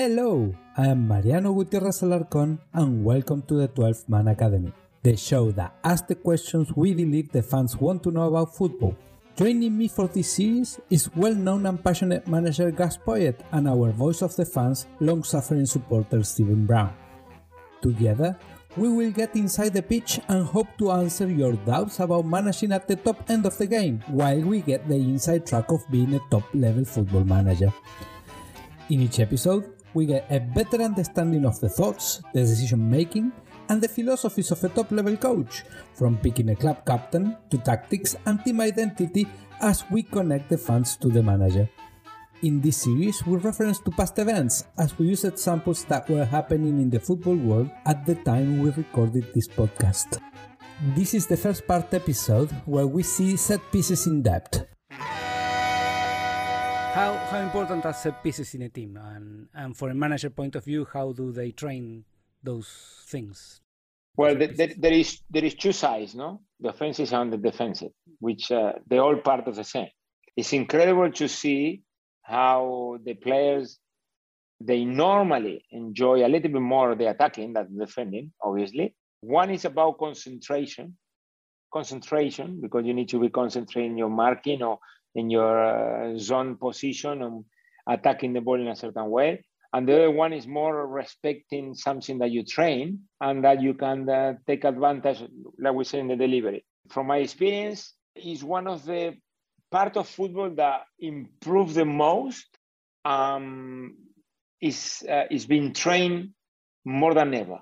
Hello, I am Mariano Gutierrez Alarcón and welcome to the 12th Man Academy, the show that asks the questions we believe the fans want to know about football. Joining me for this series is well-known and passionate manager Gus Poyet and our voice of the fans, long-suffering supporter Stephen Brown. Together, we will get inside the pitch and hope to answer your doubts about managing at the top end of the game, while we get the inside track of being a top level football manager. In each episode, we get a better understanding of the thoughts, the decision making, and the philosophies of a top level coach, from picking a club captain to tactics and team identity as we connect the fans to the manager. In this series, we reference to past events as we use examples that were happening in the football world at the time we recorded this podcast. This is the first part episode where we see set pieces in depth. How, how important are set pieces in a team? And, and for a manager point of view, how do they train those things? Well, the, the, there is there is two sides, no? The offensive and the defensive, which uh, they're all part of the same. It's incredible to see how the players they normally enjoy a little bit more the attacking than the defending, obviously. One is about concentration, concentration, because you need to be concentrating your marking or in your uh, zone position and attacking the ball in a certain way. And the other one is more respecting something that you train and that you can uh, take advantage, like we say in the delivery. From my experience, is one of the part of football that improved the most um, is uh, is being trained more than ever.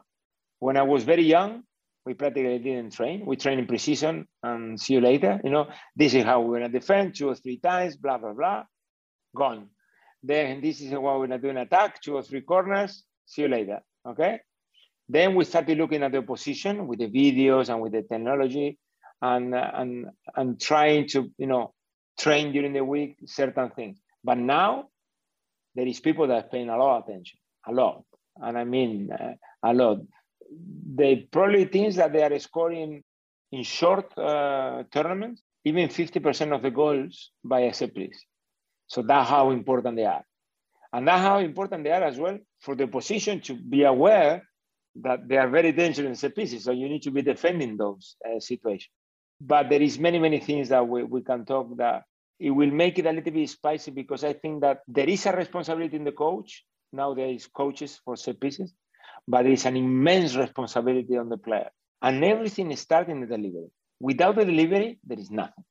When I was very young, we practically didn't train. We train in precision and see you later. You know, this is how we're gonna defend two or three times, blah blah blah, gone. Then this is what we're gonna do in attack, two or three corners, see you later. Okay. Then we started looking at the opposition with the videos and with the technology, and and and trying to you know train during the week certain things. But now there is people that are paying a lot of attention, a lot, and I mean uh, a lot. They probably think that they are scoring in short uh, tournaments even 50% of the goals by piece. So that's how important they are. And that's how important they are as well for the position to be aware that they are very dangerous pieces. So you need to be defending those uh, situations. But there is many, many things that we, we can talk that it will make it a little bit spicy because I think that there is a responsibility in the coach. Now there is coaches for set pieces, but it's an immense responsibility on the player. And everything starts in the delivery. Without the delivery, there is nothing.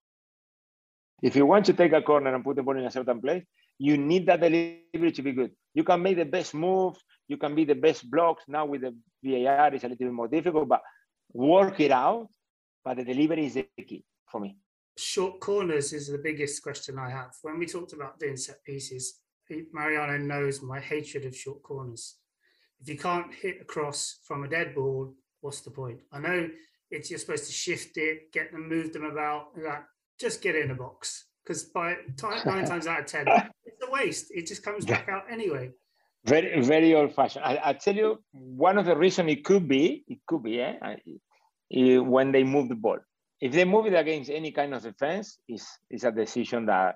If you want to take a corner and put the ball in a certain place, you need that delivery to be good. You can make the best moves, you can be the best blocks. Now with the VAR, it's a little bit more difficult, but work it out. But the delivery is the key for me. Short corners is the biggest question I have. When we talked about doing set pieces, Mariano knows my hatred of short corners. If you can't hit across from a dead ball, what's the point? I know it's you're supposed to shift it, get them, move them about. Like, just get in a box because by nine times out of ten, it's a waste. It just comes back out anyway. Very, very old fashioned. I, I tell you, one of the reasons it could be, it could be, eh, when they move the ball. If they move it against any kind of defense, is is a decision that,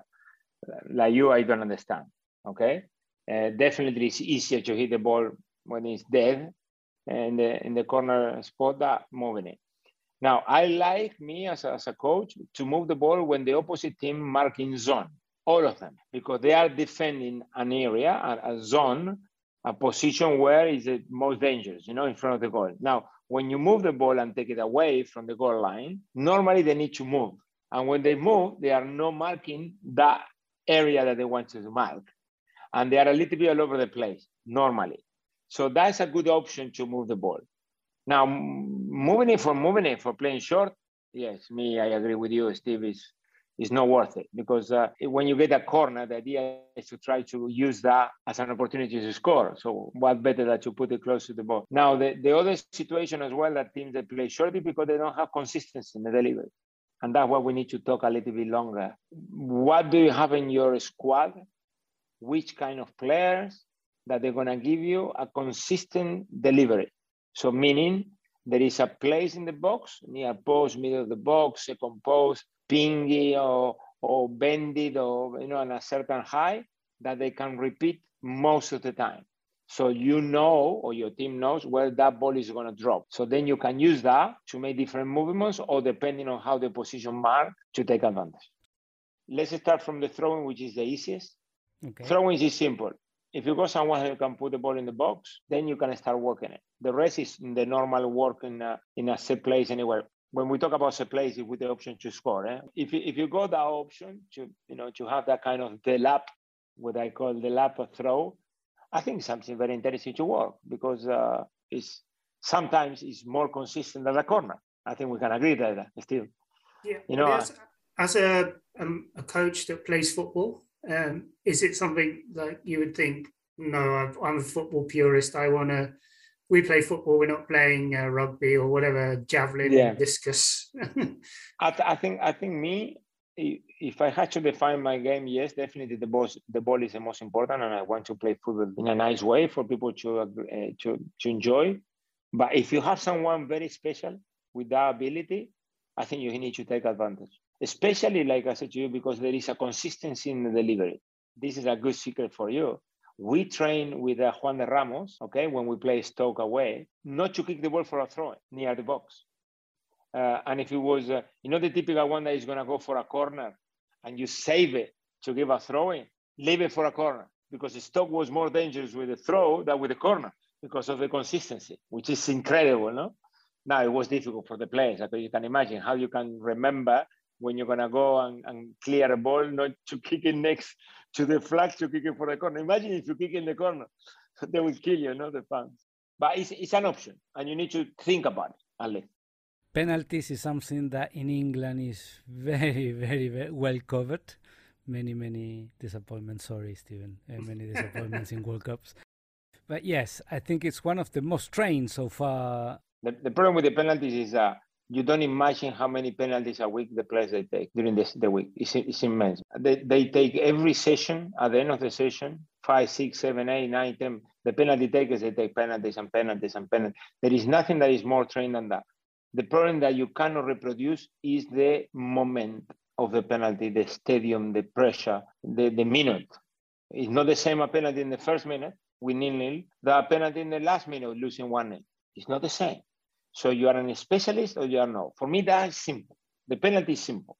like you, I don't understand. Okay, uh, definitely it's easier to hit the ball when it's dead and the in the corner spot that moving it. Now, I like me as a, as a coach to move the ball when the opposite team marking zone, all of them, because they are defending an area, a, a zone, a position where is the most dangerous, you know, in front of the goal. Now, when you move the ball and take it away from the goal line, normally they need to move. And when they move, they are not marking that area that they want to mark. And they are a little bit all over the place, normally. So that's a good option to move the ball. Now, moving it for moving it for playing short, yes, me, I agree with you, Steve, is is not worth it because uh, when you get a corner, the idea is to try to use that as an opportunity to score. So what better than to put it close to the ball? Now, the, the other situation as well that teams that play short is because they don't have consistency in the delivery. And that's what we need to talk a little bit longer. What do you have in your squad? Which kind of players that they're going to give you a consistent delivery? So meaning there is a place in the box, near post, middle of the box, second post, pingy or, or bended or, you know, on a certain high that they can repeat most of the time. So you know, or your team knows where that ball is going to drop. So then you can use that to make different movements or depending on how the position mark to take advantage. Let's start from the throwing, which is the easiest. Okay. Throwing is simple. If you go somewhere you can put the ball in the box, then you can start working it. The rest is the normal work in a, in a set place anywhere. When we talk about set place, with the option to score, eh? if, you, if you go that option to you know to have that kind of Delap, what I call Delap of throw, I think something very interesting to work because uh, it's sometimes it's more consistent than a corner. I think we can agree that still. Yeah, you know, as, as a um, a coach that plays football, um, is it something that you would think? No, i am a football purist. I want to. We play football. We're not playing uh, rugby or whatever, javelin, yeah. discus. I, th- I think. I think me if I had to define my game, yes, definitely the ball, the ball is the most important, and I want to play football in a nice way for people to uh, to to enjoy. But if you have someone very special with that ability, I think you need to take advantage. Especially, like I said to you, because there is a consistency in the delivery. This is a good secret for you. We train with uh, Juande Ramos, okay, when we play Stoke away, not to kick the ball for a throw near the box uh, and if it was, uh, you know, the typical one that is going to go for a corner and you save it to give a throw in, leave it for a corner because the Stoke was more dangerous with the throw than with the corner because of the consistency, which is incredible, no? Now, it was difficult for the players. Because you can imagine how you can remember when you're going to go and, and clear a ball, not to kick it next to the flag, to kick it for the corner. Imagine if you kick in the corner, they will kill you, no, the fans. But it's, it's an option, and you need to think about it at least penalties is something that in England is very, very, very well covered. Many, many disappointments. Sorry, Stephen. Uh, many disappointments in World Cups. But yes, I think it's one of the most trained so far. The, the problem with the penalties is that you don't imagine how many penalties a week the players they take during this, the week. It's, it's immense. They, they take every session, at the end of the session, five, six, seven, eight, nine, ten. The penalty takers, they take penalties and penalties and penalties. There is nothing that is more trained than that. The problem that you cannot reproduce is the moment of the penalty, the stadium, the pressure, the, the minute. It's not the same a penalty in the first minute, we nil nil, the penalty in the last minute, losing one nil. It's not the same. So you are a specialist or you are not. For me, that is simple. The penalty is simple.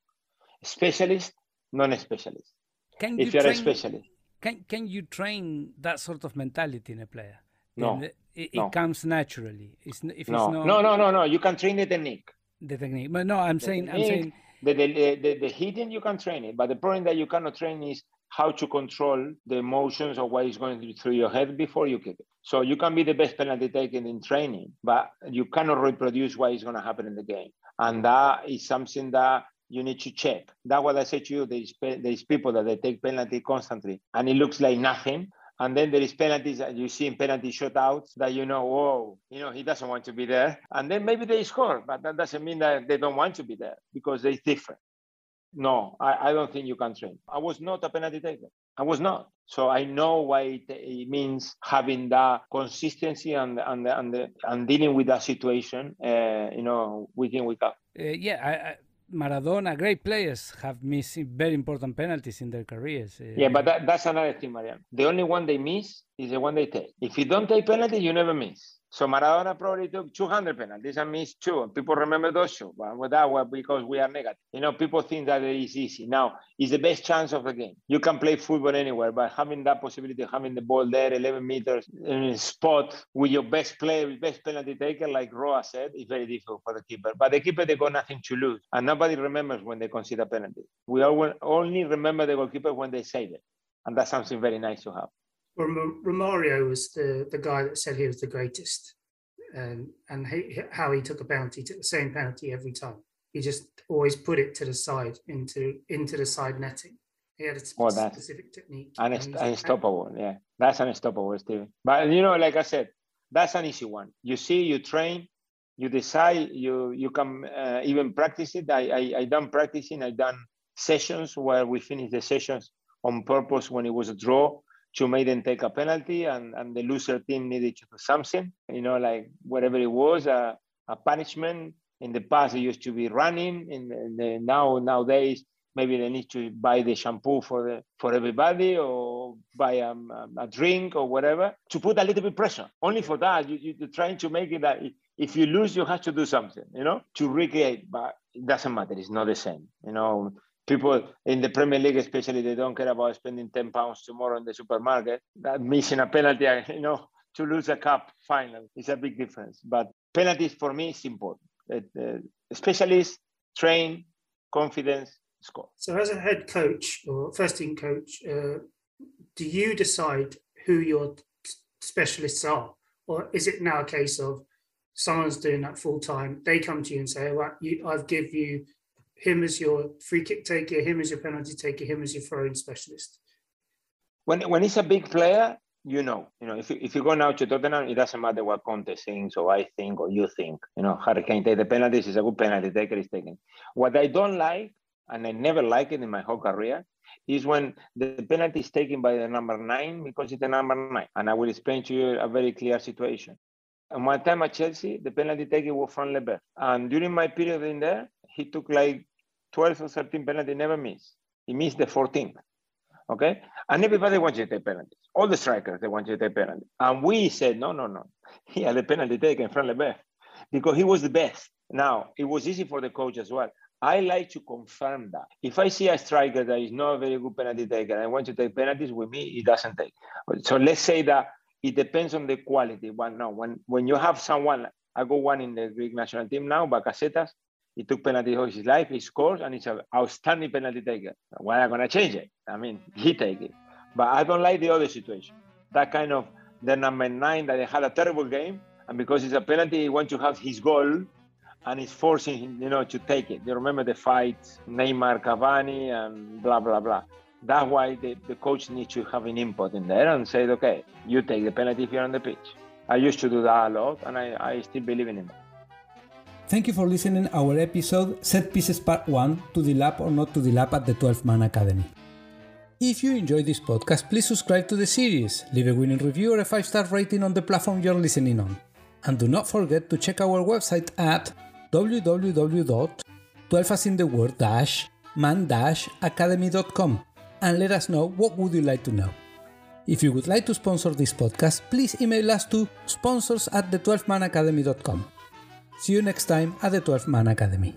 Specialist, non-specialist. Can if you are a specialist. Can, can you train that sort of mentality in a player? No. The, it, no. it, comes naturally. It's, if no. It's not, no, no, no, no. You can train the technique. The technique, but no, I'm the saying, technique, I'm saying the, the, the, the hitting you can train it, but the problem that you cannot train is how to control the emotions of what is going through your head before you kick it. So you can be the best penalty taker in training, but you cannot reproduce what is going to happen in the game, and that is something that you need to check. That's what I said to you. There is, there is people that they take penalty constantly, and it looks like nothing, and then there is penalties that you see in penalty shootouts that you know, whoa, you know, he doesn't want to be there. And then maybe they score, but that doesn't mean that they don't want to be there because they're different. No, I, I don't think you can train. I was not a penalty taker. I was not. So I know why it, it means having that consistency and and and, and dealing with that situation, uh, you know, week in week out. Uh, yeah, I, I Maradona, great players have missed very important penalties in their careers. Eh. Yeah, but that, that's another thing, Marian. The only one they miss is the one they take. If you don't take penalty, you never miss. So Maradona probably took 200 penalties and missed two. And people remember those two. But with that because we are negative. You know, people think that it is easy. Now, it's the best chance of the game. You can play football anywhere, but having that possibility, having the ball there, 11 meters in a spot with your best player, best penalty taker, like Roa said, is very difficult for the keeper. But the keeper, they got nothing to lose. And nobody remembers when they consider penalty. We only remember the goalkeeper when they save it. And that's something very nice to have. Romario was the, the guy that said he was the greatest, um, and he, how he took a penalty, took the same penalty every time. He just always put it to the side into into the side netting. He had a sp- specific technique. Unst- unstoppable, yeah, that's unstoppable, Steven. But you know, like I said, that's an easy one. You see, you train, you decide, you you can uh, even practice it. I, I I done practicing. I done sessions where we finished the sessions on purpose when it was a draw to make them take a penalty and, and the loser team needed to do something, you know, like whatever it was, a, a punishment. In the past, it used to be running. In the, in the now nowadays, maybe they need to buy the shampoo for the for everybody or buy a, a drink or whatever to put a little bit pressure. Only for that, you, you're trying to make it that if you lose, you have to do something, you know, to recreate. But it doesn't matter. It's not the same. You know, people in the Premier League, especially, they don't care about spending 10 pounds tomorrow in the supermarket. That missing a penalty, you know, to lose a cup final is a big difference. But penalties for me is important. Uh, specialists train, confidence, score. So, as a head coach or first team coach, uh, do you decide who your specialists are, or is it now a case of someone's doing that full time? They come to you and say, "Well, I've give you him as your free kick taker, him as your penalty taker, him as your throwing specialist." When when it's a big player, you know, you know, if you, if you go now to Tottenham, it doesn't matter what Conte thinks or I think or you think. You know, Harry Kane take the penalties, he's a good penalty taker, he's taking. What I don't like and I never like it in my whole career, is when the penalty is taken by the number nine because it's the number nine. And I will explain to you a very clear situation. And one time at Chelsea, the penalty taker was Fran Leboeuf. And during my period in there, he took like 12 or 13 penalty, never missed. He missed the 14th. Okay? And everybody wants to take penalties. All the strikers, they want to take penalties. And we said, no, no, no. He had the penalty taken, Fran Leboeuf, because he was the best. Now, it was easy for the coach as well. I like to confirm that. If I see a striker that is not a very good penalty taker, I want to take penalties with me, he doesn't take. So let's say that it depends on the quality. But no, when when you have someone, I got one in the Greek national team now, Bakasetas. He took penalty all his life, he scores, and he's an outstanding penalty taker. Why am I gonna change it? I mean, he take it. But I don't like the other situation. That kind of the number nine that had a terrible game, and because it's a penalty, he wants to have his goal and he's forcing him, you know, to take it. You remember the fight, Neymar, Cavani, and blah blah blah. That's why the, the coach needs to have an input in there and say, okay, you take the penalty if you're on the pitch. I used to do that a lot, and I, I still believe in it. Thank you for listening to our episode Set Pieces Part 1 to Delap or not to Delap at the 12 Man Academy. If you enjoy this podcast, please subscribe to the series, leave a winning review or a 5 star rating on the platform you're listening on. And do not forget to check our website at www.12asintheword-man-academy.com and let us know what would you like to know. If you would like to sponsor this podcast, please email us to sponsors at the 12manacademy.com. See you next time at the 12 Man Academy.